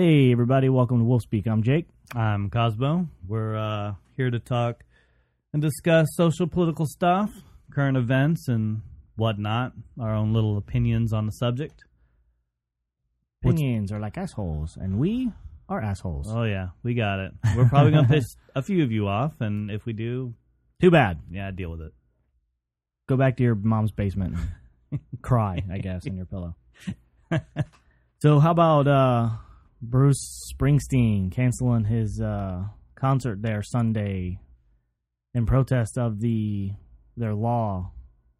Hey, everybody, welcome to Wolf Speak. I'm Jake. I'm Cosmo. We're uh, here to talk and discuss social political stuff, current events, and whatnot. Our own little opinions on the subject. What's- Opinions are like assholes, and we are assholes. Oh yeah, we got it. We're probably gonna piss a few of you off, and if we do, Too bad. yeah, deal with it. Go back to your mom's basement and cry, I guess, in your pillow. so, how about uh, Bruce Springsteen canceling his uh, concert there Sunday in protest of the their law?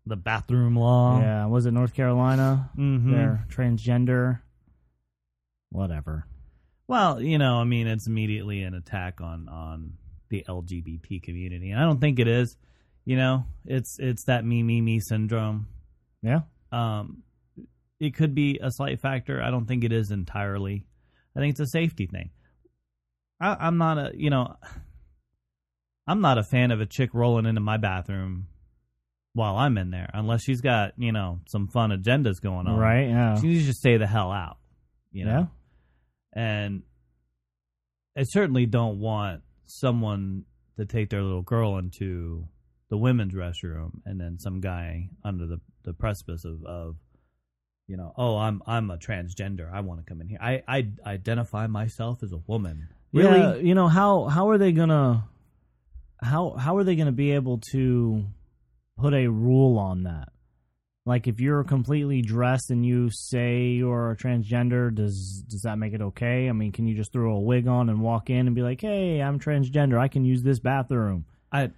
The bathroom law. Yeah, was it North Carolina? hmm Their transgender, whatever. Well, you know, I mean, it's immediately an attack on on the LGBT community, and I don't think it is. You know, it's it's that me me me syndrome. Yeah, Um, it could be a slight factor. I don't think it is entirely. I think it's a safety thing. I, I'm not a you know, I'm not a fan of a chick rolling into my bathroom while I'm in there, unless she's got you know some fun agendas going on. right. Yeah, She needs to just stay the hell out. You know. yeah. and I certainly don't want someone to take their little girl into the women's restroom and then some guy under the, the precipice of, of you know oh I'm I'm a transgender I want to come in here I I identify myself as a woman really Yeah, you know how how are they gonna how how are they gonna be able to put a rule on that? Like if you're completely dressed and you say you're a transgender, does does that make it okay? I mean, can you just throw a wig on and walk in and be like, "Hey, I'm transgender. I can use this bathroom." I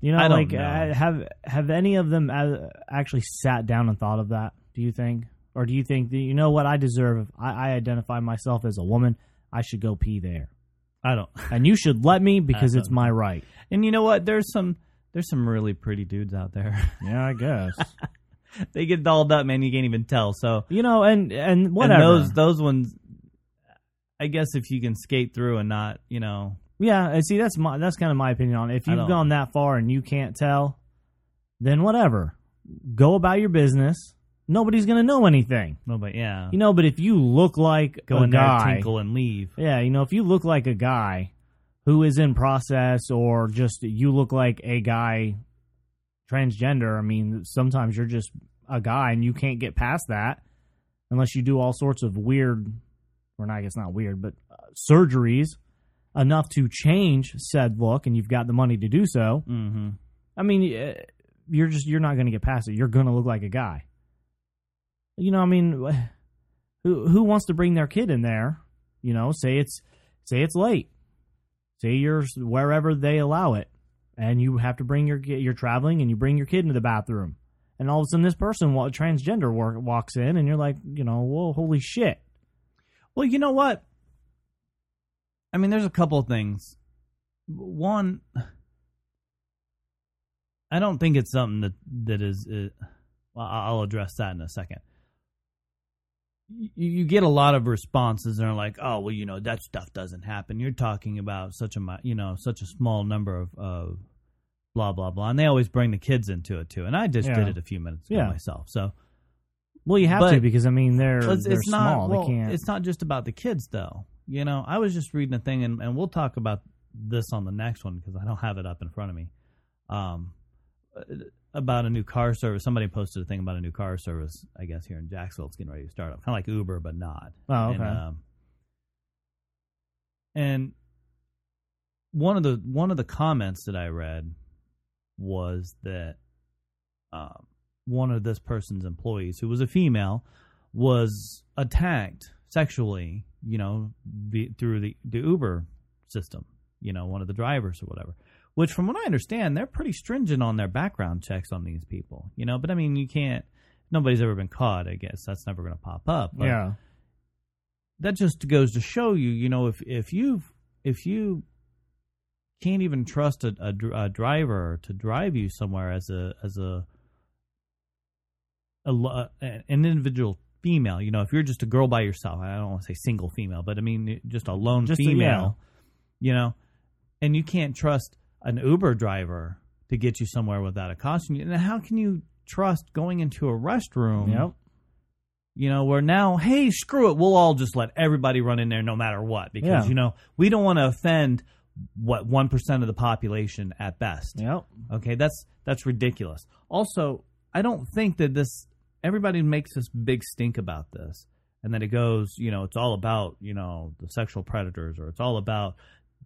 You know, I like know. have have any of them actually sat down and thought of that? Do you think, or do you think that you know what I deserve? I, I identify myself as a woman. I should go pee there I don't and you should let me because it's my right. and you know what there's some there's some really pretty dudes out there Yeah, I guess. they get dolled up man you can't even tell so you know, and and whatever. And those those ones, I guess if you can skate through and not, you know, yeah, and see, that's my that's kind of my opinion on it. If I you've don't- gone that far and you can't tell, then whatever. Go about your business. Nobody's gonna know anything, nobody, yeah, you know. But if you look like go a in there, guy, tinkle, and leave. yeah, you know, if you look like a guy who is in process, or just you look like a guy transgender. I mean, sometimes you're just a guy and you can't get past that unless you do all sorts of weird, or not, I guess not weird, but uh, surgeries enough to change said look, and you've got the money to do so. Mm-hmm. I mean, uh, you're just you're not going to get past it. You're going to look like a guy. You know, I mean, who who wants to bring their kid in there? You know, say it's say it's late, say you're wherever they allow it, and you have to bring your you're traveling and you bring your kid into the bathroom, and all of a sudden this person transgender wa- walks in, and you're like, you know, whoa, holy shit. Well, you know what? I mean, there's a couple of things. One, I don't think it's something that that is. Uh, well, I'll address that in a second. You, you get a lot of responses and are like, "Oh, well, you know that stuff doesn't happen." You're talking about such a you know such a small number of, of blah blah blah, and they always bring the kids into it too. And I just Yeah. did it a few minutes ago Yeah. myself, so Well, you have But- to because I mean they're it's, they're it's not small. well, they can't. it's not just about the kids though you know i was just reading a thing and, and we'll talk about this on the next one because i don't have it up in front of me um about a new car service somebody posted a thing about a new car service i guess here in jacksonville it's getting ready to start up kind of like uber but not Oh, and, okay. um, and one of the one of the comments that i read was that um, one of this person's employees, who was a female, was attacked sexually, you know, through the, the Uber system, you know, one of the drivers or whatever. Which, from what I understand, they're pretty stringent on their background checks on these people, you know. But I mean, you can't. Nobody's ever been caught. I guess that's never going to pop up. But yeah. that just goes to show you, you know, if if you if you can't even trust a, a, a driver to drive you somewhere as a as a, a an individual female, you know, if you're just a girl by yourself, I don't want to say single female, but I mean just a lone Just a- female, you know, and you can't trust an Uber driver to get you somewhere without a costume. And how can you trust going into a restroom? Yep. You know, where now, hey, screw it, we'll all just let everybody run in there no matter what because Yeah. you know we don't want to offend what one percent of the population at best. Yep. Okay, that's that's ridiculous. Also, I don't think that this everybody makes this big stink about this and that it goes, you know, it's all about, you know, the sexual predators or it's all about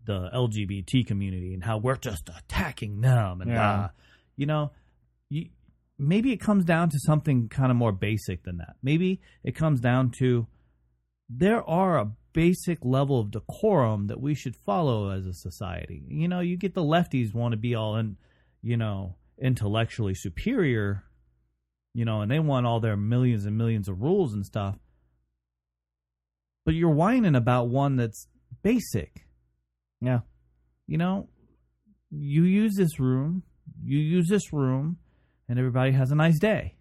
the LGBT community and how we're just attacking them and Yeah. uh, you know, you, maybe it comes down to something kind of more basic than that. Maybe it comes down to there are a basic level of decorum that we should follow as a society. You know, you get the lefties want to be all in, you know, intellectually superior, you know, and they want all their millions and millions of rules and stuff. But you're whining about one that's basic. Yeah. You know, you use this room, you use this room, and everybody has a nice day.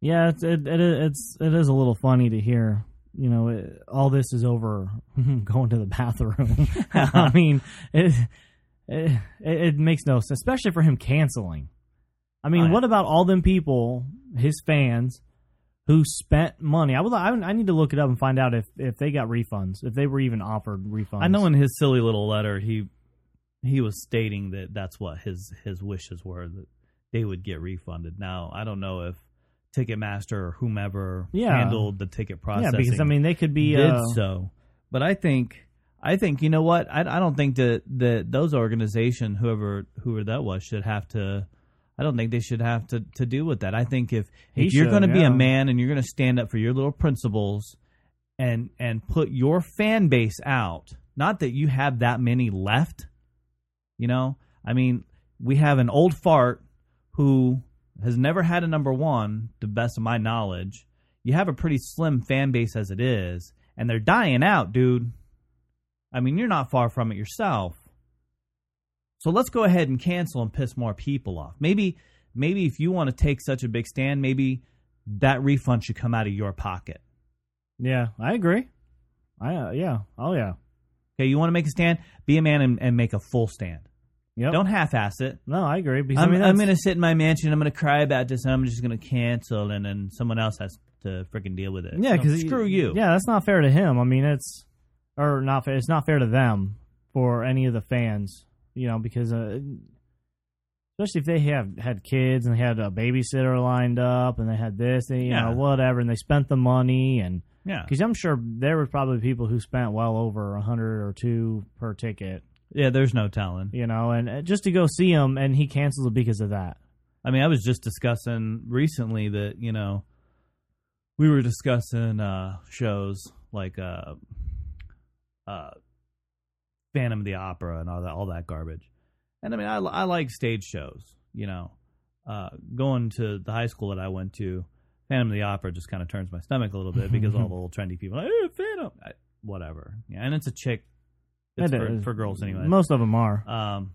Yeah, it's it, it it's it is a little funny to hear. You know, it, all this is over going to the bathroom. I mean, it, it it makes no sense, especially for him canceling. I mean, Oh, yeah. what about all them people, his fans, who spent money? I would I, I need to look it up and find out if if they got refunds, if they were even offered refunds. I know in his silly little letter he he was stating that that's what his his wishes were that they would get refunded. Now I don't know if Ticketmaster or whomever Yeah. handled the ticket yeah, because I mean they could be did uh, so, but I think I think you know what I I don't think that that those organization whoever whoever that was should have to. I don't think they should have to, to do with that. I think if, He if you're going to be a man and you're going to stand up for your little principles and and put your fan base out, not that you have that many left, you know. I mean, we have an old fart who has never had a number one, to best of my knowledge. You have a pretty slim fan base as it is, and they're dying out, dude. I mean, you're not far from it yourself. So let's go ahead and cancel and piss more people off. Maybe, maybe if you want to take such a big stand, maybe that refund should come out of your pocket. Yeah, I agree. I uh, yeah, oh yeah, Okay, you want to make a stand? Be a man and, and make a full stand. yep. Don't half-ass it. no, I agree. I'm, I I'm going to sit in my mansion. I'm going to cry about this, and I'm just going to cancel, and then someone else has to freaking deal with it. Yeah, So, because screw you. Yeah, that's not fair to him. I mean, it's or not. It's not fair to them for any of the fans. You know, because uh, especially if they have had kids and they had a babysitter lined up and they had this, and, you Yeah. know, whatever, and they spent the money and yeah, because I'm sure there were probably people who spent well over a hundred or two per ticket. yeah. There's no telling. You know, and uh, just to go see him, and he canceled it because of that. I mean, I was just discussing recently that you know we were discussing uh, shows like uh, uh, Phantom of the Opera and all that all that garbage. And I mean, I, I like stage shows. You know, uh, going to the high school that I went to, Phantom of the Opera just kind of turns my stomach a little bit because all the little trendy people, like, hey, Phantom, I, whatever. Yeah, and it's a chick. It's It for, for girls anyway. Most of them are. Um,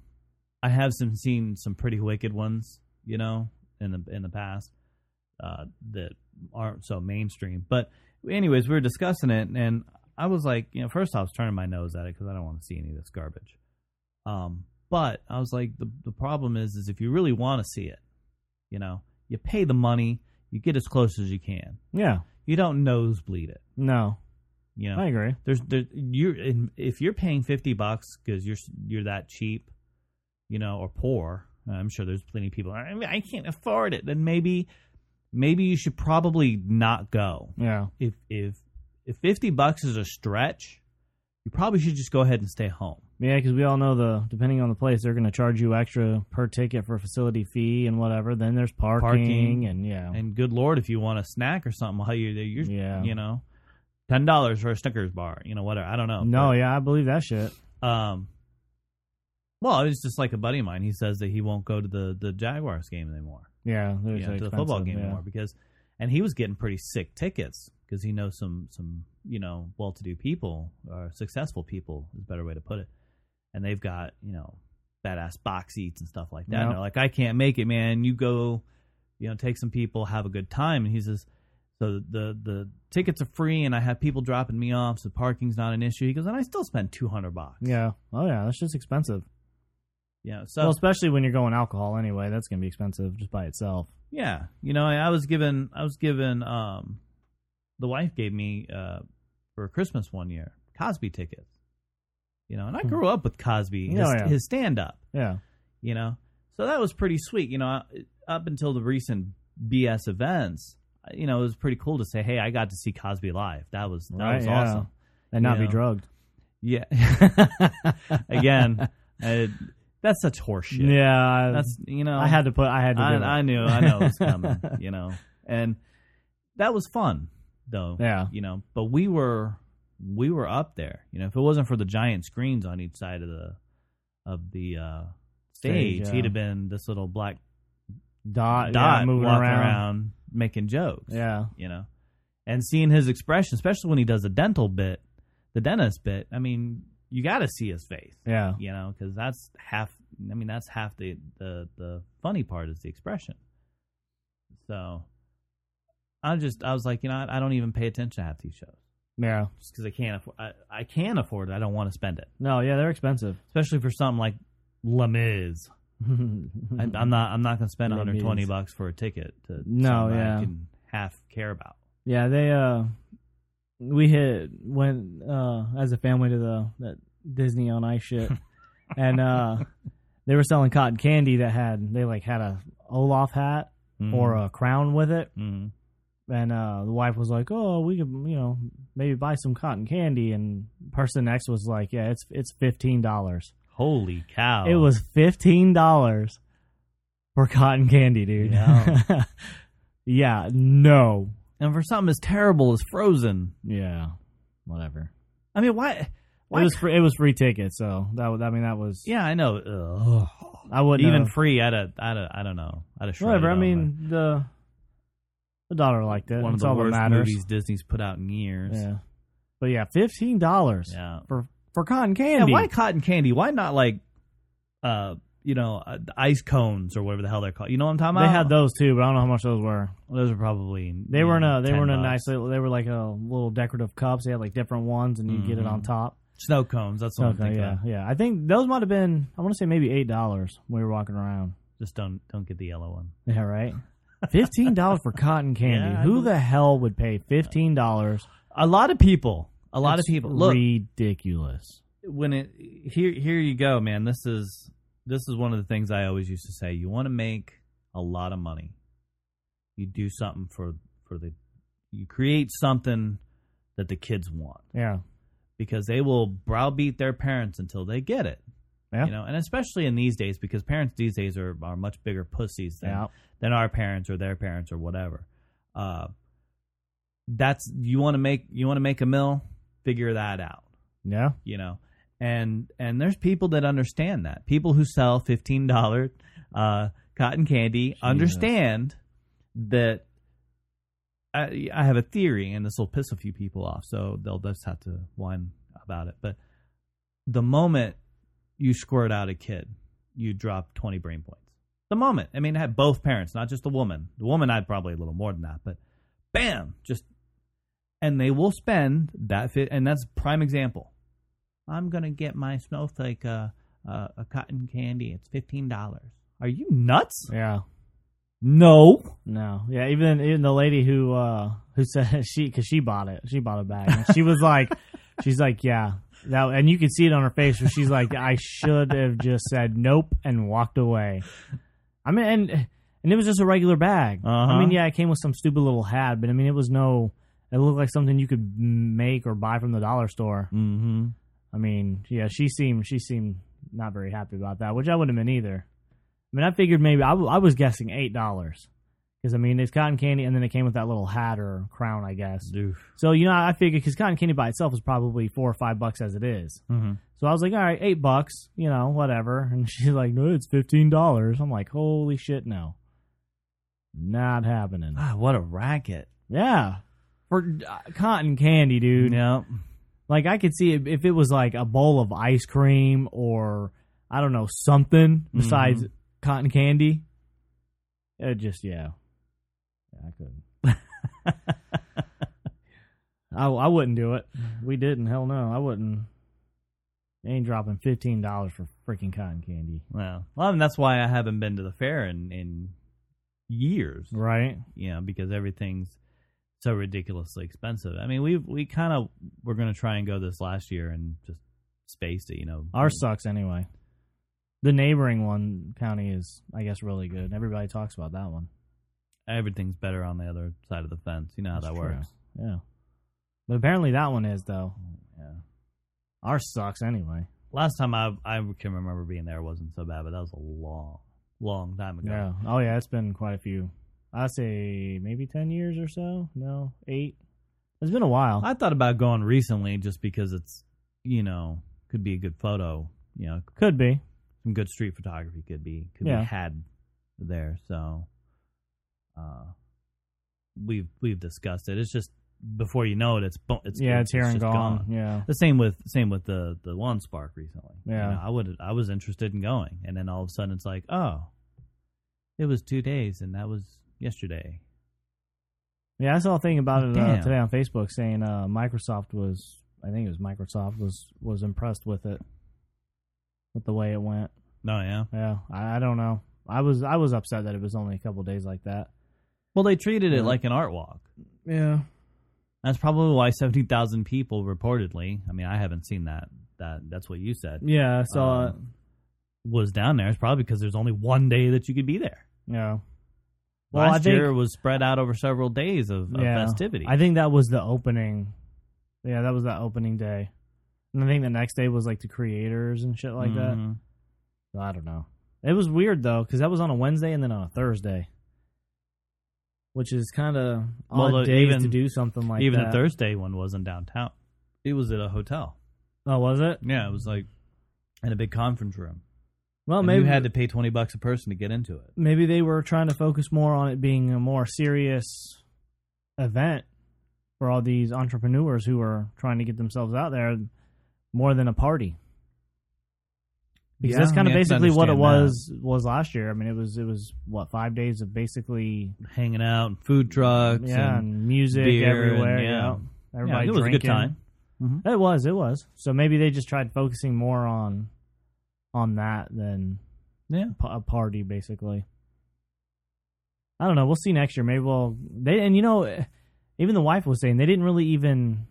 I have some seen some pretty wicked ones, you know, in the in the past uh, that aren't so mainstream. But anyways, we were discussing it, and I was like, you know, first I was turning my nose at it because I don't want to see any of this garbage. Um, but I was like, the the problem is, is if you really want to see it, you know, you pay the money, you get as close as you can. Yeah. You don't nosebleed it. No, You know, I agree. there's there you're if you're paying 50 bucks because you're you're that cheap you know or poor i'm sure there's plenty of people I, mean, I can't afford it then maybe maybe you should probably not go Yeah. if if if 50 bucks is a stretch you probably should just go ahead and stay home Yeah, because we all know the depending on the place, they're going to charge you extra per ticket for facility fee and whatever. Then there's parking, Parking. and yeah, and good lord if you want a snack or something while you're there you're Yeah. you know ten dollars for a Snickers bar you know whatever i don't know no, yeah, I believe that shit. Um, well, it's just like a buddy of mine. He says that he won't go to the the Jaguars game anymore, Yeah, there's you know, to the football game anymore because, and he was getting pretty sick tickets because he knows some some you know well to do people or successful people is a better way to put it, and they've got you know badass box seats and stuff like that. And they're like, I can't make it, man. You go, you know, take some people, have a good time. And he says, so the the tickets are free, and I have people dropping me off, so parking's not an issue. He goes, and I still spend two hundred bucks. Yeah. Oh yeah, that's just expensive. know, so well, especially when you're going alcohol anyway, that's going to be expensive just by itself. Yeah, you know, I was given I was given um the wife gave me uh, for Christmas one year Cosby tickets. You know, and I grew up with Cosby, his, Oh, yeah. his stand up. Yeah. You know, so that was pretty sweet. You know, up until the recent BS events, you know, it was pretty cool to say, "Hey, I got to see Cosby live." That was that Right, was yeah. awesome. And not You be know. drugged. Yeah. Again, that's such horseshit. Yeah. That's you know I had to put. I had to. I. I knew I know it was coming, you know. And that was fun though. Yeah. You know, but we were we were up there. You know, if it wasn't for the giant screens on each side of the of the uh stage, Stage, yeah. he'd have been this little black dot, dot yeah, moving around. around. making jokes. Yeah. You know. And seeing his expression, especially when he does the dental bit, the dentist bit, I mean, you got to see his face Yeah. you know, because that's half. I mean, that's half the the the funny part is the expression. So, I just I was like, you know, I, I don't even pay attention to half these shows Yeah. just because I can't afford. I, I can afford it. I don't want to spend it, No. Yeah. They're expensive. especially for something like Les Mis. I, I'm not. I'm not going to spend Les 120 Mis. bucks for a ticket to No, something yeah. I can half care about. Yeah, they uh we hit went uh as a family to the that Disney on Ice shit. and uh they were selling cotton candy that had they like had a Olaf hat Mm-hmm. or a crown with it. hmm And uh the wife was like, "Oh, we could, you know, maybe buy some cotton candy." And person next was like, "Yeah, it's it's $15." Holy cow! It was $15 for cotton candy, dude. Yeah. yeah, no. and for something as terrible as Frozen. Yeah. Whatever. I mean, why? Why It was free, it was free tickets, so that I mean that was Yeah, I know. Ugh. I wouldn't Even have- free, I'd have, I'd have, I don't know. I'd have whatever. I mean the the daughter liked it. my- one of the all worst that matters. movies Disney's put out in years. Yeah, but yeah, fifteen dollars Yeah. for for cotton Yeah, candy. why cotton candy? Why not like, uh, you know, uh, ice cones or whatever the hell they're called? You know what I'm talking about? They about? had those too, but I don't know how much those were. Those are probably They you weren't know, a they 10 weren't a bucks. nice. Little, they were like a little decorative cups. They had like different ones, and you get it on Mhm. top. snow cones. That's what I'm Okay, thinking. yeah, of. yeah. I think those might have been. I want to say maybe eight dollars when we were walking around. Just don't don't get the yellow one. Yeah, right. Fifteen dollars for cotton candy. Yeah, Who the hell would pay fifteen dollars? A lot of people. A lot of people. Look, ridiculous. when it here here you go, man. This is this is one of the things I always used to say. You want to make a lot of money. You do something for for the you create something that the kids want Yeah, because they will browbeat their parents until they get it. Yeah. You know, and especially in these days because parents these days are are much bigger pussies than yeah, than our parents or their parents or whatever. Uh, that's you want to make you want to make a mill, figure that out yeah. you know and and there's people that understand that people who sell $15 uh, cotton candy understand that I, I have a theory and this will piss a few people off so they'll just have to whine about it but the moment you squirt out a kid you drop 20 brain points the moment i mean I had both parents not just the woman the woman i'd probably a little more than that but bam just and they will spend that fit and that's prime example i'm gonna get my snowflake uh, uh, a cotton candy it's $15 are you nuts Yeah. no No. Yeah. Even even the lady who uh who said she because she bought it. She bought a bag. And she was like, she's like, yeah. That and you can see it on her face where she's like, I should have just said nope and walked away. I mean, and and it was just a regular bag. Uh-huh. I mean, yeah, it came with some stupid little hat, but I mean, it was no. It looked like something you could make or buy from the dollar store. mm-hmm I mean, yeah, she seemed she seemed not very happy about that, which I wouldn't have been either. I mean, I figured maybe I, w- I was guessing eight dollars because I mean it's cotton candy, and then it came with that little hat or crown, I guess. So you know, I figured because cotton candy by itself is probably four or five bucks as it is. mm-hmm. So I was like, all right, eight bucks, you know, whatever. And she's like, no, it's fifteen dollars. I'm like, holy shit, no, not happening. ah, what a racket Yeah, for uh, cotton candy, dude. yeah Like I could see it if it was like a bowl of ice cream or I don't know something besides cotton candy. It just yeah I couldn't. I I wouldn't do it. We didn't. Hell no, I wouldn't. Ain't dropping fifteen dollars for freaking cotton candy, well well and that's why i haven't been to the fair in in years right? you know, because everything's so ridiculously expensive. I mean, we we kind of were going to try and go this last year and just spaced it. You know, Ours sucks anyway. The neighboring one county is, I guess, really good. Everybody talks about that one. Everything's better on the other side of the fence. You know how That's that true. works. Yeah. But apparently that one is though. Yeah. Ours sucks anyway. Last time I I can remember being there wasn't so bad, but that was a long, long time ago. Yeah. Oh yeah, it's been quite a few. I'd say maybe ten years or so. No, eight. It's been a while. I thought about going recently just because it's you know could be a good photo. You know, Could be. some good street photography could be could Yeah. be had there. So, uh, we've we've discussed it. It's just before you know it, it's it's yeah, it's here and just gone. Yeah. The same with same with the the one spark recently. You Yeah. know, I would I was interested in going, and then all of a sudden it's like, oh, it was two days, and that was yesterday. Yeah, I saw a thing about it uh, today on Facebook saying uh, Microsoft was, I think it was Microsoft was was impressed with it, with the way it went. No, yeah. Yeah, I, I don't know. I was I was upset that it was only a couple days like that. Well, they treated it Yeah. like an art walk. Yeah. That's probably why seventy thousand people reportedly. I mean, I haven't seen that. That that's what you said. Yeah, I saw it. Um, Was down there. It's probably because there's only one day that you could be there. Yeah. Well, Last I think, year it was spread out over several days of, of yeah, festivity. I think that was the opening. Yeah, that was the opening day. And I think the next day was like the creators and shit like that. Mhm. So I don't know. It was weird though because that was on a Wednesday and then on a Thursday, which is kind of odd days even- to do something like Even that. the Thursday one wasn't downtown. It was at a hotel. Oh, was it? Yeah, it was like in a big conference room. Well, And maybe you had to pay twenty bucks a person to get into it. maybe they were trying to focus more on it being a more serious event for all these entrepreneurs who are trying to get themselves out there more than a party. Because Yeah, that's kind I of mean, basically what it was was last year. I mean, it was it was what five days of basically Hanging out, food trucks, yeah, and and music beer and- everywhere. yeah. yeah, everybody yeah, it was drinking. a good time. Mhm. It was, it was. So maybe they just tried focusing more on on that than Yeah, p- a party, basically. I don't know. We'll see next year. Maybe we'll they and you know, even the wife was saying they didn't really even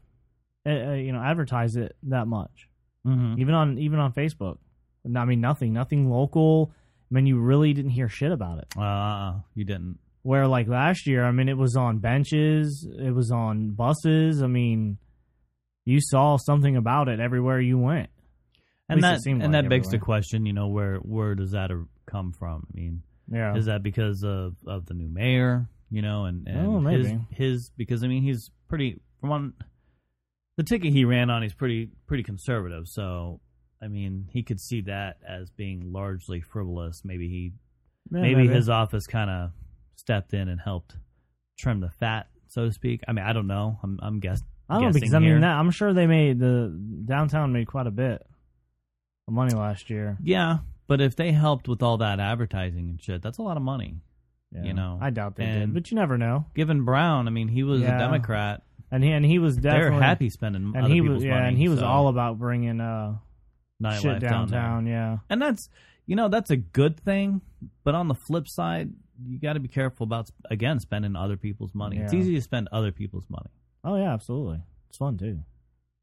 uh, you know advertise it that much, mm-hmm. even on even on Facebook. I mean, nothing, nothing local. I mean, you really didn't hear shit about it. uh, you didn't. Where like last year, I mean, it was on benches, it was on buses. I mean, you saw something about it everywhere you went. At And that and like that begs the question, you know, where where does that uh, come from? I mean, Yeah, is that because of of the new mayor? You know, and, and Oh, his his because I mean he's pretty from on the ticket he ran on. He's pretty pretty conservative, so I mean he could see that as being largely frivolous. Maybe he Yeah, maybe, his office kind of stepped in and helped trim the fat, so to speak. I mean, I don't know. I'm I'm guess I don't guessing because I here. mean that, I'm sure they made the downtown made quite a bit of money last year. yeah, but if they helped with all that advertising and shit, that's a lot of money. Yeah. You know, I doubt they did, but you never know. Given Brown, I mean, he was Yeah. a Democrat. And he and he was They're definitely happy spending and other he was yeah, money, and he was so all about bringing uh nightlife shit downtown. yeah, and that's you know that's a good thing. But on the flip side, you got to be careful about again spending other people's money. It's easy to spend other people's money. oh yeah, absolutely. It's fun too.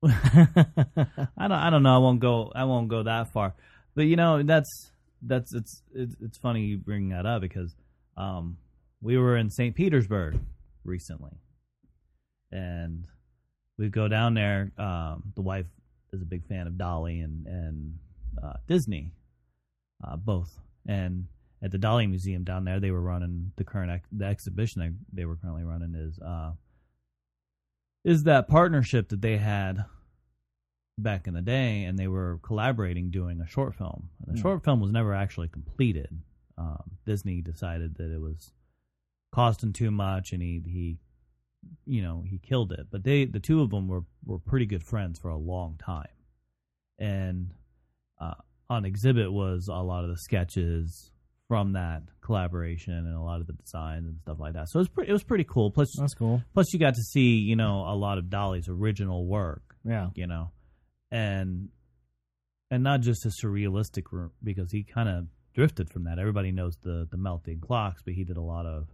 I don't I don't know. I won't go I won't go that far. But you know that's that's it's it's, it's funny you bring that up because um we were in St. Petersburg recently, and we go down there. Um, the wife is a big fan of Dalí and and uh, Disney, uh, both. And at the Dalí Museum down there, they were running the current ex- the exhibition they, they were currently running is uh, is that partnership that they had back in the day, and they were collaborating doing a short film. And the Hmm. short film was never actually completed. Um, Disney decided that it was costing too much, and he he, you know, he killed it. But they the two of them were were pretty good friends for a long time, and uh, on exhibit was a lot of the sketches from that collaboration and a lot of the designs and stuff like that. So it was pretty it was pretty cool. Plus That's cool. plus you got to see you know a lot of Dalí's original work Yeah, you know, and and not just a surrealistic room because he kind of drifted from that. Everybody knows the the melting clocks, but he did a lot of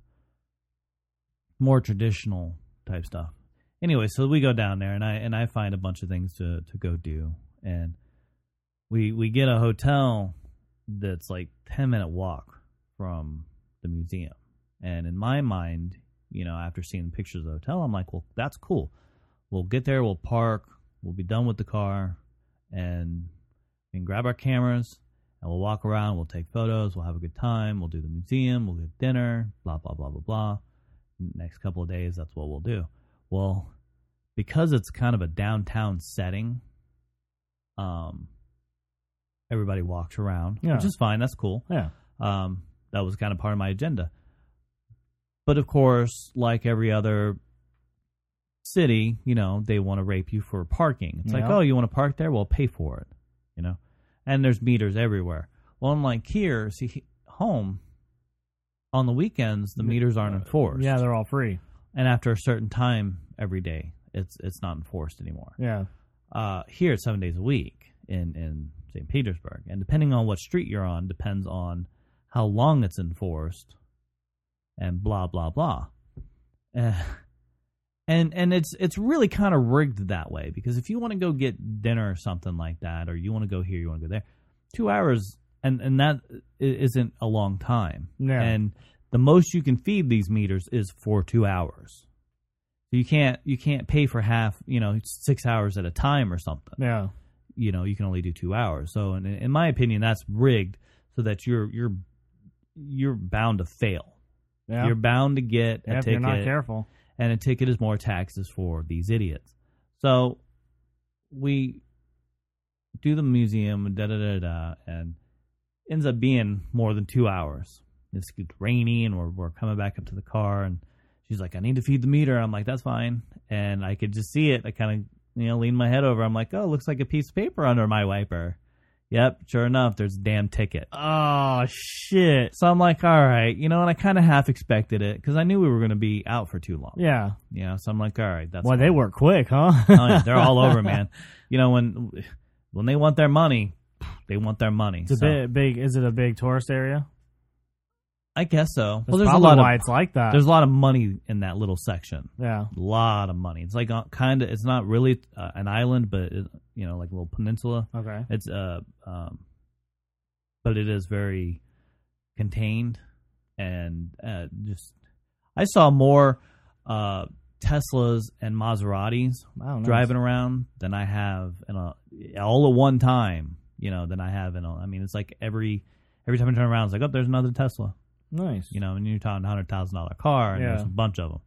more traditional type stuff. Anyway, so we go down there and I and I find a bunch of things to to go do and we we get a hotel that's like 10 minute walk from the museum. And in my mind, you know, after seeing the pictures of the hotel, I'm like, well, that's cool. We'll get there, we'll park, we'll be done with the car, and we can grab our cameras and we'll walk around, we'll take photos, we'll have a good time, we'll do the museum, we'll get dinner, blah, blah, blah, blah, blah. Next couple of days, that's what we'll do. Well, because it's kind of a downtown setting, um, everybody walks around, Yeah. which is fine. That's cool. Yeah. Um, that was kind of part of my agenda. But of course, like every other city, you know, they want to rape you for parking. It's like, oh, you want to park there? Well, pay for it, you know. And there's meters everywhere. Well, unlike here, see, home on the weekends, the meters aren't enforced. Yeah, they're all free. and after a certain time every day, it's it's not enforced anymore Yeah. uh, here it's seven days a week in in St. Petersburg, and depending on what street you're on, depends on how long it's enforced, and blah blah blah. Uh, and and it's it's really kind of rigged that way because if you want to go get dinner or something like that, or you want to go here, you want to go there, two hours, and and that isn't a long time. Yeah. And the most you can feed these meters is for two hours. You can't you can't pay for half, you know, six hours at a time or something. Yeah. You know, you can only do two hours. So, in, in my opinion, that's rigged so that you're you're you're bound to fail. Yeah. You're bound to get a Yeah, if you're ticket, not careful. and a ticket is more taxes for these idiots. So, we do the museum, da da da da, and ends up being more than two hours. It's rainy, and we're we're coming back up to the car, and she's like, "I need to feed the meter." I'm like, "That's fine," and I could just see it. I kind of you know lean my head over. I'm like, "Oh, looks like a piece of paper under my wiper." Yep, sure enough, there's a damn ticket. Oh shit. So I'm like, all right, you know, and I kind of half expected it because I knew we were going to be out for too long. Yeah. You know, so I'm like, all right, that's Well, they work quick, huh? Oh, yeah, they're all over, man. You know, when when they want their money, they want their money. It's a big, big. Is it a big tourist area? I guess so. That's well, there's a lot why of it's like that. there's a lot of money in that little section. yeah. A lot of money. It's like kind of. It's not really uh, an island, but it, you know, like a little peninsula. Okay. It's uh, um, but it is very contained and uh, just. I saw more uh, Teslas and Maseratis Wow. nice. driving around than I have in a all at one time. You know, than I have in a. I mean, it's like every every time I turn around, it's like, oh, there's another Tesla. Nice. You know, and you're talking a hundred thousand dollar car, and there's a bunch of them.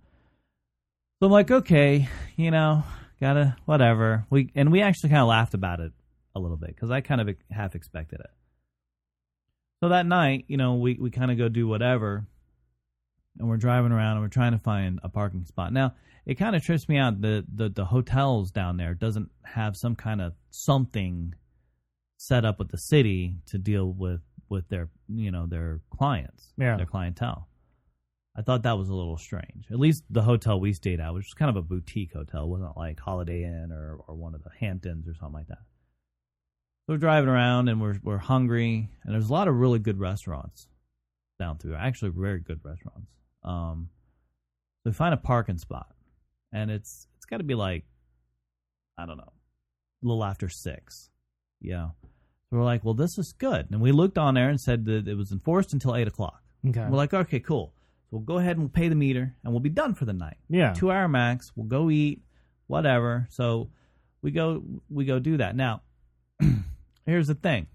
So I'm like, okay, you know, gotta whatever. We and we actually kind of laughed about it a little bit because I kind of half expected it. So that night, you know, we we kind of go do whatever, and we're driving around and we're trying to find a parking spot. Now it kind of trips me out. The the the hotels down there doesn't have some kind of something set up with the city to deal with with their you know their clients, Yeah. their clientele. I thought that was a little strange. At least the hotel we stayed at, which was kind of a boutique hotel, it wasn't like Holiday Inn or, or one of the Hamptons or something like that. So we're driving around and we're we're hungry, and there's a lot of really good restaurants down through. Actually, very good restaurants. Um, so we find a parking spot, and it's it's got to be like, I don't know, a little after six. Yeah. So we're like, well, this is good, and we looked on there and said that it was enforced until eight o'clock. Okay. We're like, okay, cool. So we'll go ahead and we'll pay the meter, and we'll be done for the night. yeah. Two hour max. We'll go eat, whatever. So we go we go do that. Now, here's the thing: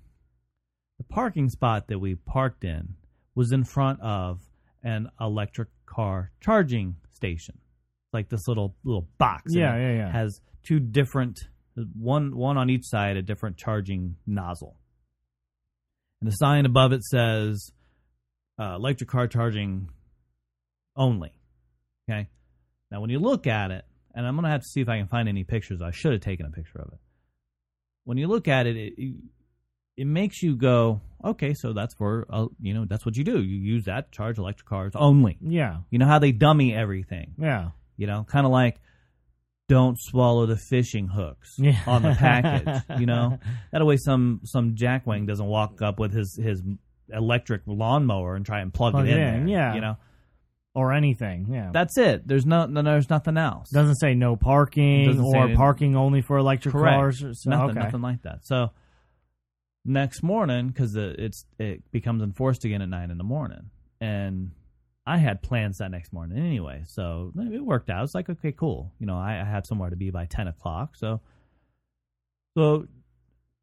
the parking spot that we parked in was in front of an electric car charging station, like this little little box. Yeah, it yeah, yeah. Has two different one one on each side, a different charging nozzle, and the sign above it says uh, electric car charging only. Okay. Now, when you look at it, and I'm going to have to see if I can find any pictures. I should have taken a picture of it. When you look at it, it, it makes you go, okay, so that's for, uh, you know, that's what you do. You use that to charge electric cars only. Yeah. You know how they dummy everything, Yeah. you know, kind of like don't swallow the fishing hooks Yeah. on the package, you know? That way some, some jackwing doesn't walk up with his, his electric lawnmower and try and plug, Plug it in, in, there, yeah. you know? or anything. Yeah, That's it. There's no, no there's nothing else. doesn't say no parking or any- parking only for electric Correct. cars. or- So, nothing, okay. nothing like that. So next morning, because it's it becomes enforced again at nine in the morning, and I had plans that next morning anyway, so it worked out. It's like okay, cool. You know, I, I had somewhere to be by ten o'clock, so so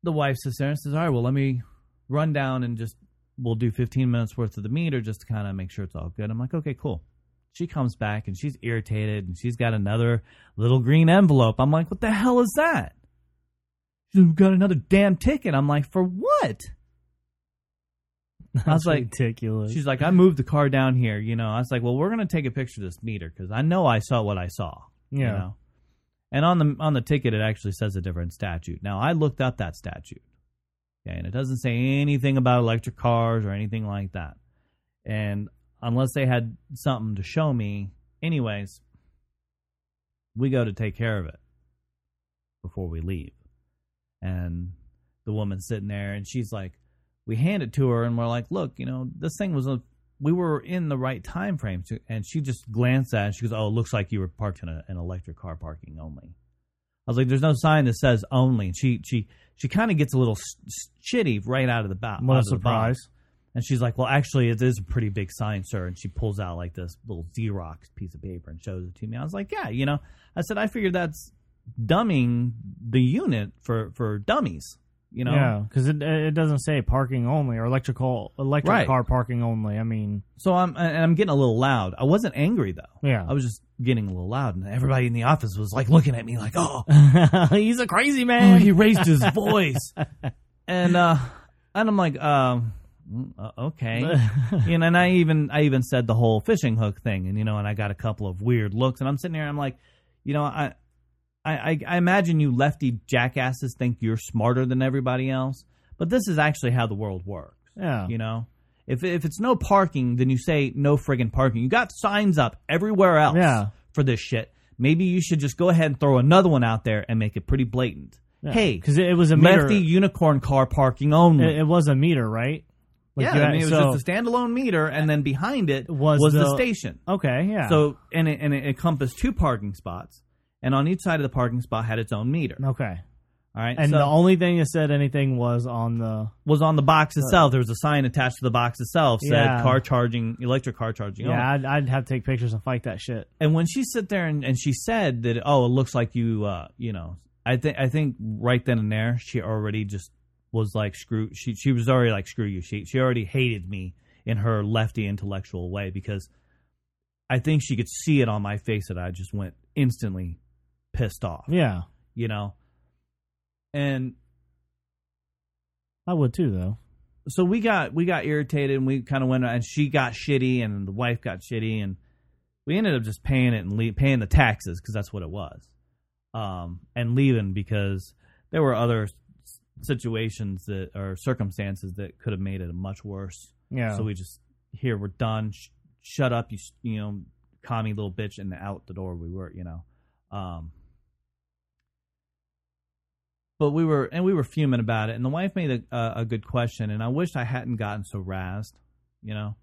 the wife sits there and says, "All right, well, let me run down and just we'll do fifteen minutes worth of the meter just to kind of make sure it's all good." I'm like, "Okay, cool." She comes back and she's irritated and she's got another little green envelope. I'm like, "What the hell is that?" She's got another damn ticket. I'm like, "For what?" I was like, ridiculous. She's like, I moved the car down here. You know, I was like, well, we're gonna take a picture of this meter because I know I saw what I saw. yeah. You know? And on the on the ticket, it actually says a different statute. Now, I looked up that statute, okay, and it doesn't say anything about electric cars or anything like that. And unless they had something to show me, anyways, we go to take care of it before we leave. And the woman's sitting there, and she's like, we hand it to her, and we're like, look, you know, this thing was a we were in the right time frame to, and she just glanced at it and she goes oh it looks like you were parked in a, an electric car parking only. I was like there's no sign that says only. And she she she kind of gets a little shitty right out of the bat What a box. surprise. and she's like well actually it is a pretty big sign sir. And she pulls out like this little xerox piece of paper and shows it to me. I was like yeah you know i said i figured that's dumbing the unit for for dummies you know Yeah, because it it doesn't say parking only or electrical electric Right. car parking only. I mean, so i'm and i'm getting a little loud i wasn't angry though yeah. I was just getting a little loud, and everybody in the office was like looking at me like, "Oh, He's a crazy oh man. he raised his voice," and uh, and I'm like, um, uh, "Okay," you know. And I even I even said the whole fishing hook thing, and you know, and I got a couple of weird looks, and I'm sitting there, I'm like, you know, I. I, I, I imagine you lefty jackasses think you're smarter than everybody else, but this is actually how the world works. yeah. You know, if if it's no parking, then you say no friggin' parking. You got signs up everywhere else Yeah. for this shit. Maybe you should just go ahead and throw another one out there and make it pretty blatant. Hey, because it, was a meter. lefty unicorn car parking only. It, it was a meter, right? Like yeah, I mean, it was so- just a standalone meter, and then behind it Was was, the, the- station. okay. Yeah. So and it, and it encompassed two parking spots, and on each side of the parking spot had its own meter. okay. All right, And so the only thing that said anything was on the was on the box itself. There was a sign attached to the box itself said Yeah. car charging, electric car charging. yeah. I'd, I'd have to take pictures and fight that shit. and when she sit there and, and she said that oh it looks like you uh you know i think i think right then and there she already just was like screw she she was already like screw you she she already hated me in her lefty intellectual way because i think she could see it on my face that i just went instantly pissed off Yeah. you know and I would too, though. so we got we got irritated and we kind of went and she got shitty and the wife got shitty and we ended up just paying it and le- paying the taxes because that's what it was um and leaving because there were other situations that or circumstances that could have made it much worse Yeah. so we just here we're done Sh- shut up you you know commie little bitch and out the door we were you know um but we were and we were fuming about it. And the wife made a, a, a good question and i wished i hadn't gotten so razzed you know?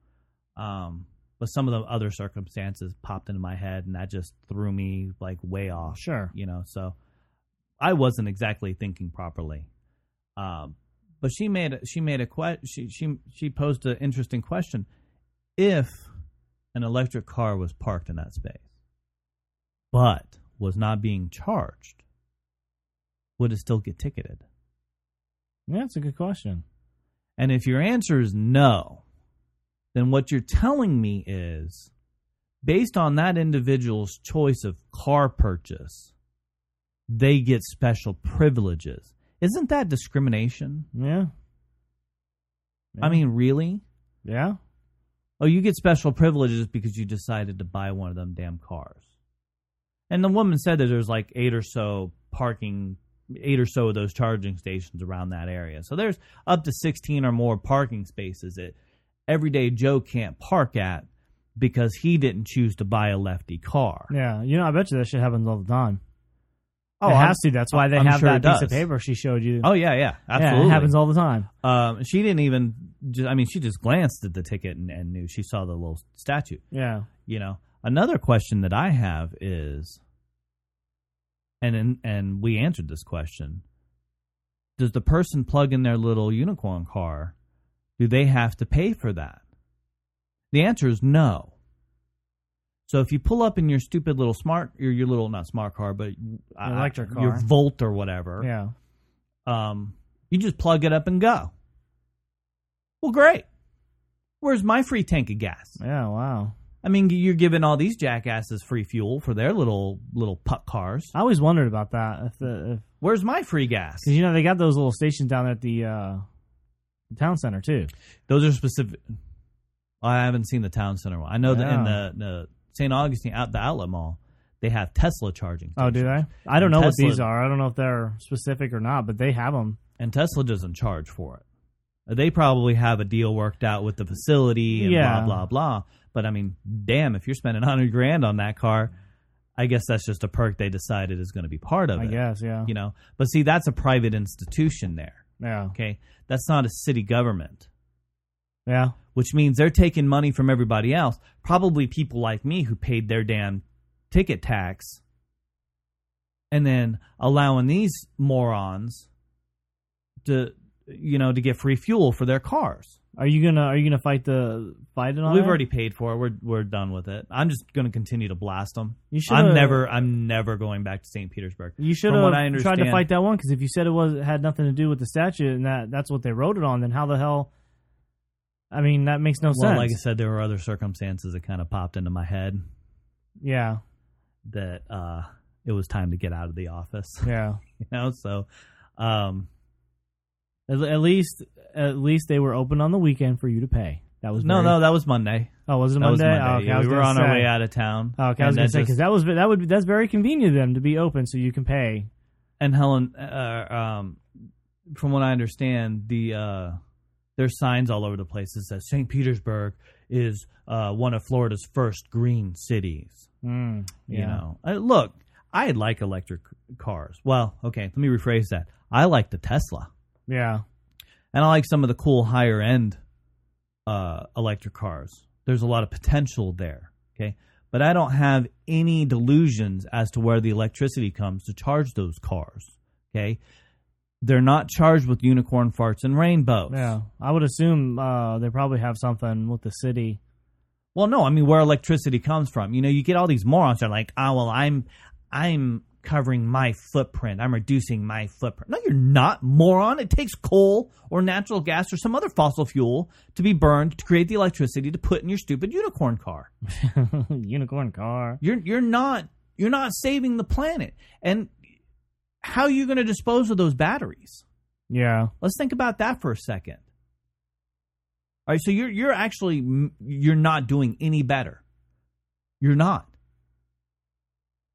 Um but some of the other circumstances popped into my head and that just threw me like way off sure. you know? So i wasn't exactly thinking properly. Um but she made a- she made a que- she she she posed an interesting question. If an electric car was parked in that space but was not being charged would it still get ticketed Yeah, it's a good question. and if your answer is no then what you're telling me is based on that individual's choice of car purchase they get special privileges isn't that discrimination Yeah. i mean really Yeah. Oh, you get special privileges because you decided to buy one of them damn cars. And the woman said that there's like eight or so parking, eight or so of those charging stations around that area. So there's up to 16 or more parking spaces that everyday Joe can't park at because he didn't choose to buy a lefty car. Yeah. You know, I bet you that shit happens all the time. Oh, it I'm- has to. That's why they I'm have sure that piece of paper she showed you. Oh yeah, yeah, yeah, absolutely. it happens all the time. Um, she didn't even. Just, I mean, she just glanced at the ticket and, and knew she saw the little statue. Yeah. You know, another question that I have is, and and, and we answered this question: Does the person plug in their little unicorn car? Do they have to pay for that? The answer is no. So if you pull up in your stupid little smart, your your little not smart car, but uh, Electric your car. Volt or whatever, Yeah. um, you just plug it up and go. Well, great. Where's my free tank of gas? Yeah. Wow. I mean, you're giving all these jackasses free fuel for their little little putt cars. I always wondered about that. If the if, Where's my free gas? Because you know they got those little stations down at the uh, town center too. Those are specific. I haven't seen the town center one. I know that in the, the St. Augustine out the outlet mall, they have Tesla charging. Oh, do stations. they? I don't And know what these are. I don't know if they're specific or not, but they have them. And Tesla doesn't charge for it. They probably have a deal worked out with the facility and Yeah. blah blah blah. But I mean, damn, if you're spending hundred grand on that car, I guess that's just a perk they decided is going to be part of I it. guess. Yeah. You know, but see, that's a private institution there. Yeah. Okay, that's not a city government, Yeah. which means they're taking money from everybody else. Probably people like me who paid their damn ticket tax, and then allowing these morons to, you know, to get free fuel for their cars. Are you gonna Are you gonna fight the fight it on? We've already paid for it. We're we're done with it. I'm just going to continue to blast them. You should. I'm never I'm never going back to St. Petersburg. You should have tried to fight that one because if you said it was had nothing to do with the statute and that that's what they wrote it on, then how the hell? I mean, that makes no Well, sense. like I said, there were other circumstances that kind of popped into my head yeah. that uh, it was time to get out of the office. Yeah. you know, so um, At, at least, at least they were open on the weekend for you to pay. That was no, very- no, that was Monday. Oh, was it That was Monday? Monday. Oh, okay, Yeah, was we were gonna on our say. way out of town. Oh, okay, I was And gonna that say because just- that was that would that's very convenient of them to be open so you can pay. and Helen, uh, um, from what I understand, the uh, there's signs all over the place that says St. Petersburg is uh, one of Florida's first green cities. Mm, yeah. You know, uh, look, I like electric cars. Well, okay, let me rephrase that. I like the Tesla, Yeah. and I like some of the cool higher end uh, electric cars. There's a lot of potential there. Okay, but I don't have any delusions as to where the electricity comes to charge those cars. Okay, they're not charged with unicorn farts and rainbows. Yeah. I would assume uh, they probably have something with the city. Well, no, I mean where electricity comes from. You know, you get all these morons that are like, "Oh, well, I'm, I'm covering my footprint. I'm reducing my footprint." No, you're not, moron. It takes coal or natural gas or some other fossil fuel to be burned to create the electricity to put in your stupid unicorn car. Unicorn car. You're you're not you're not saving the planet. And how are you going to dispose of those batteries? Yeah. Let's think about that for a second. All right, so you're you're actually you're not doing any better. You're not.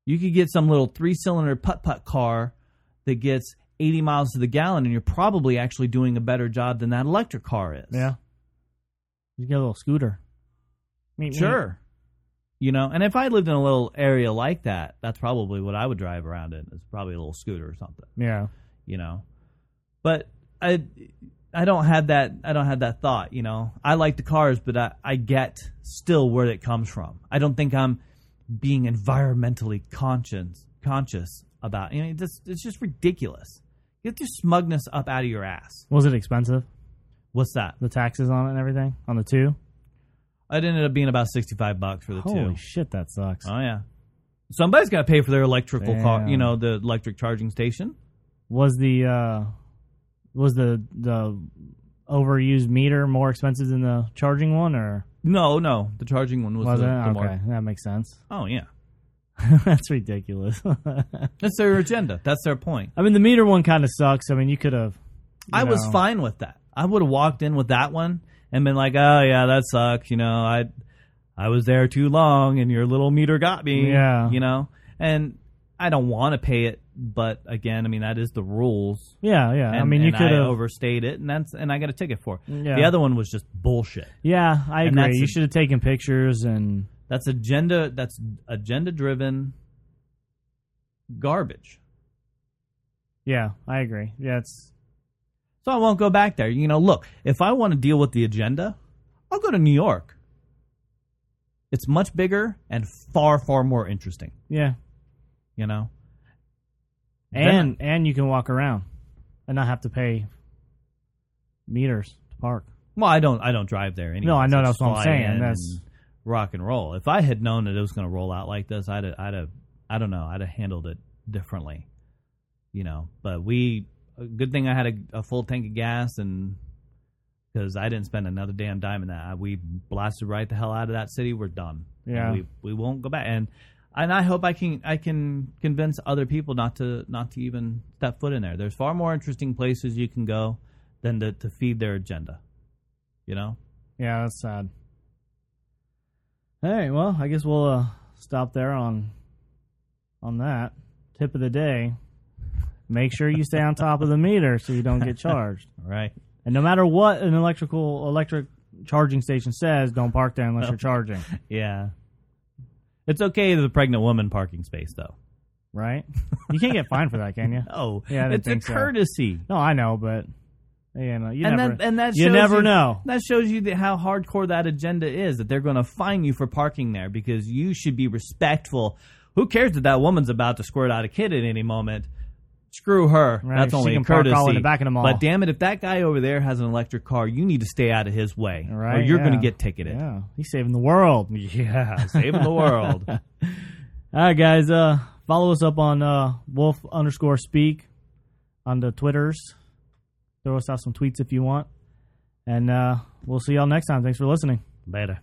You could get some little three-cylinder putt-putt car that gets 80 miles to the gallon and you're probably actually doing a better job than that electric car is. Yeah. You get a little scooter. Meet me. Sure. You know, and if I lived in a little area like that, that's probably what I would drive around in. It's probably a little scooter or something. Yeah. you know. But I I don't have that I don't have that thought, you know. I like the cars, but I, I get still where it comes from. I don't think I'm being environmentally conscious conscious about you know, it's, it's just ridiculous. Get your smugness up out of your ass. Was it expensive? What's that? The taxes on it and everything on the two. It ended up being about sixty five bucks for the Holy two. shit, that sucks. Oh yeah. Somebody's got to pay for their electrical car, you know, the electric charging station. was the uh, was the the overused meter more expensive than the charging one, or No, no, the charging one was, was the, it? the Okay, more. that makes sense. Oh yeah, That's ridiculous. that's their agenda. That's their point. I mean, the meter one kind of sucks. I mean, you could have. I was fine with that. I would have walked in with that one and been like, "Oh yeah, that sucks." You know, I I was there too long, and your little meter got me. Yeah. you know, and I don't want to pay it, but again, I mean that is the rules. Yeah, yeah. I mean, you could have. overstayed it, and that's and I got a ticket for. it. Yeah. The other one was just bullshit. yeah, I and agree. You should have taken pictures and. That's agenda. That's agenda driven garbage. Yeah, I agree. Yeah, it's So I won't go back there. You know, look, if I want to deal with the agenda, I'll go to New York. It's much bigger and far, far more interesting. yeah, You know, and and you can walk around and not have to pay meters to park. well, I don't, I don't drive there anyway. No, I know, so that's what I'm saying, that's- and rock and roll. If I had known that it was going to roll out like this, I'd, have, I'd have, I don't know, I'd have handled it differently. You know, but we, a good thing I had a, a full tank of gas and because I didn't spend another damn dime in that. We blasted right the hell out of that city. We're done. Yeah. we we won't go back. And and I hope I can I can convince other people not to not to even step foot in there. There's far more interesting places you can go than to, to feed their agenda. You know. Yeah, that's sad. All right, well, I guess we'll uh, stop there on on that tip of the day. Make sure you stay on top of the meter so you don't get charged. right. And no matter what an electrical electric charging station says, don't park there unless you're charging. Yeah. It's okay to the pregnant woman parking space though. Right? You can't get fined for that, can you? Oh, Yeah, I didn't it's a think so. courtesy. No, I know, but you know, you and never, that and that you shows never know. That shows you the, how hardcore that agenda is. That they're going to fine you for parking there because you should be respectful. Who cares that that woman's about to squirt out a kid at any moment? Screw her. Right, That's only can park all courtesy. in the back of the mall. But damn it, if that guy over there has an electric car, you need to stay out of his way, or Right, you're yeah. going to get ticketed. Yeah, he's saving the world. Yeah, saving the world. All right, guys. Uh, follow us up on uh, Wolf underscore Speak on the Twitters. Throw us out some tweets if you want, and uh, we'll see y'all next time. Thanks for listening. Later.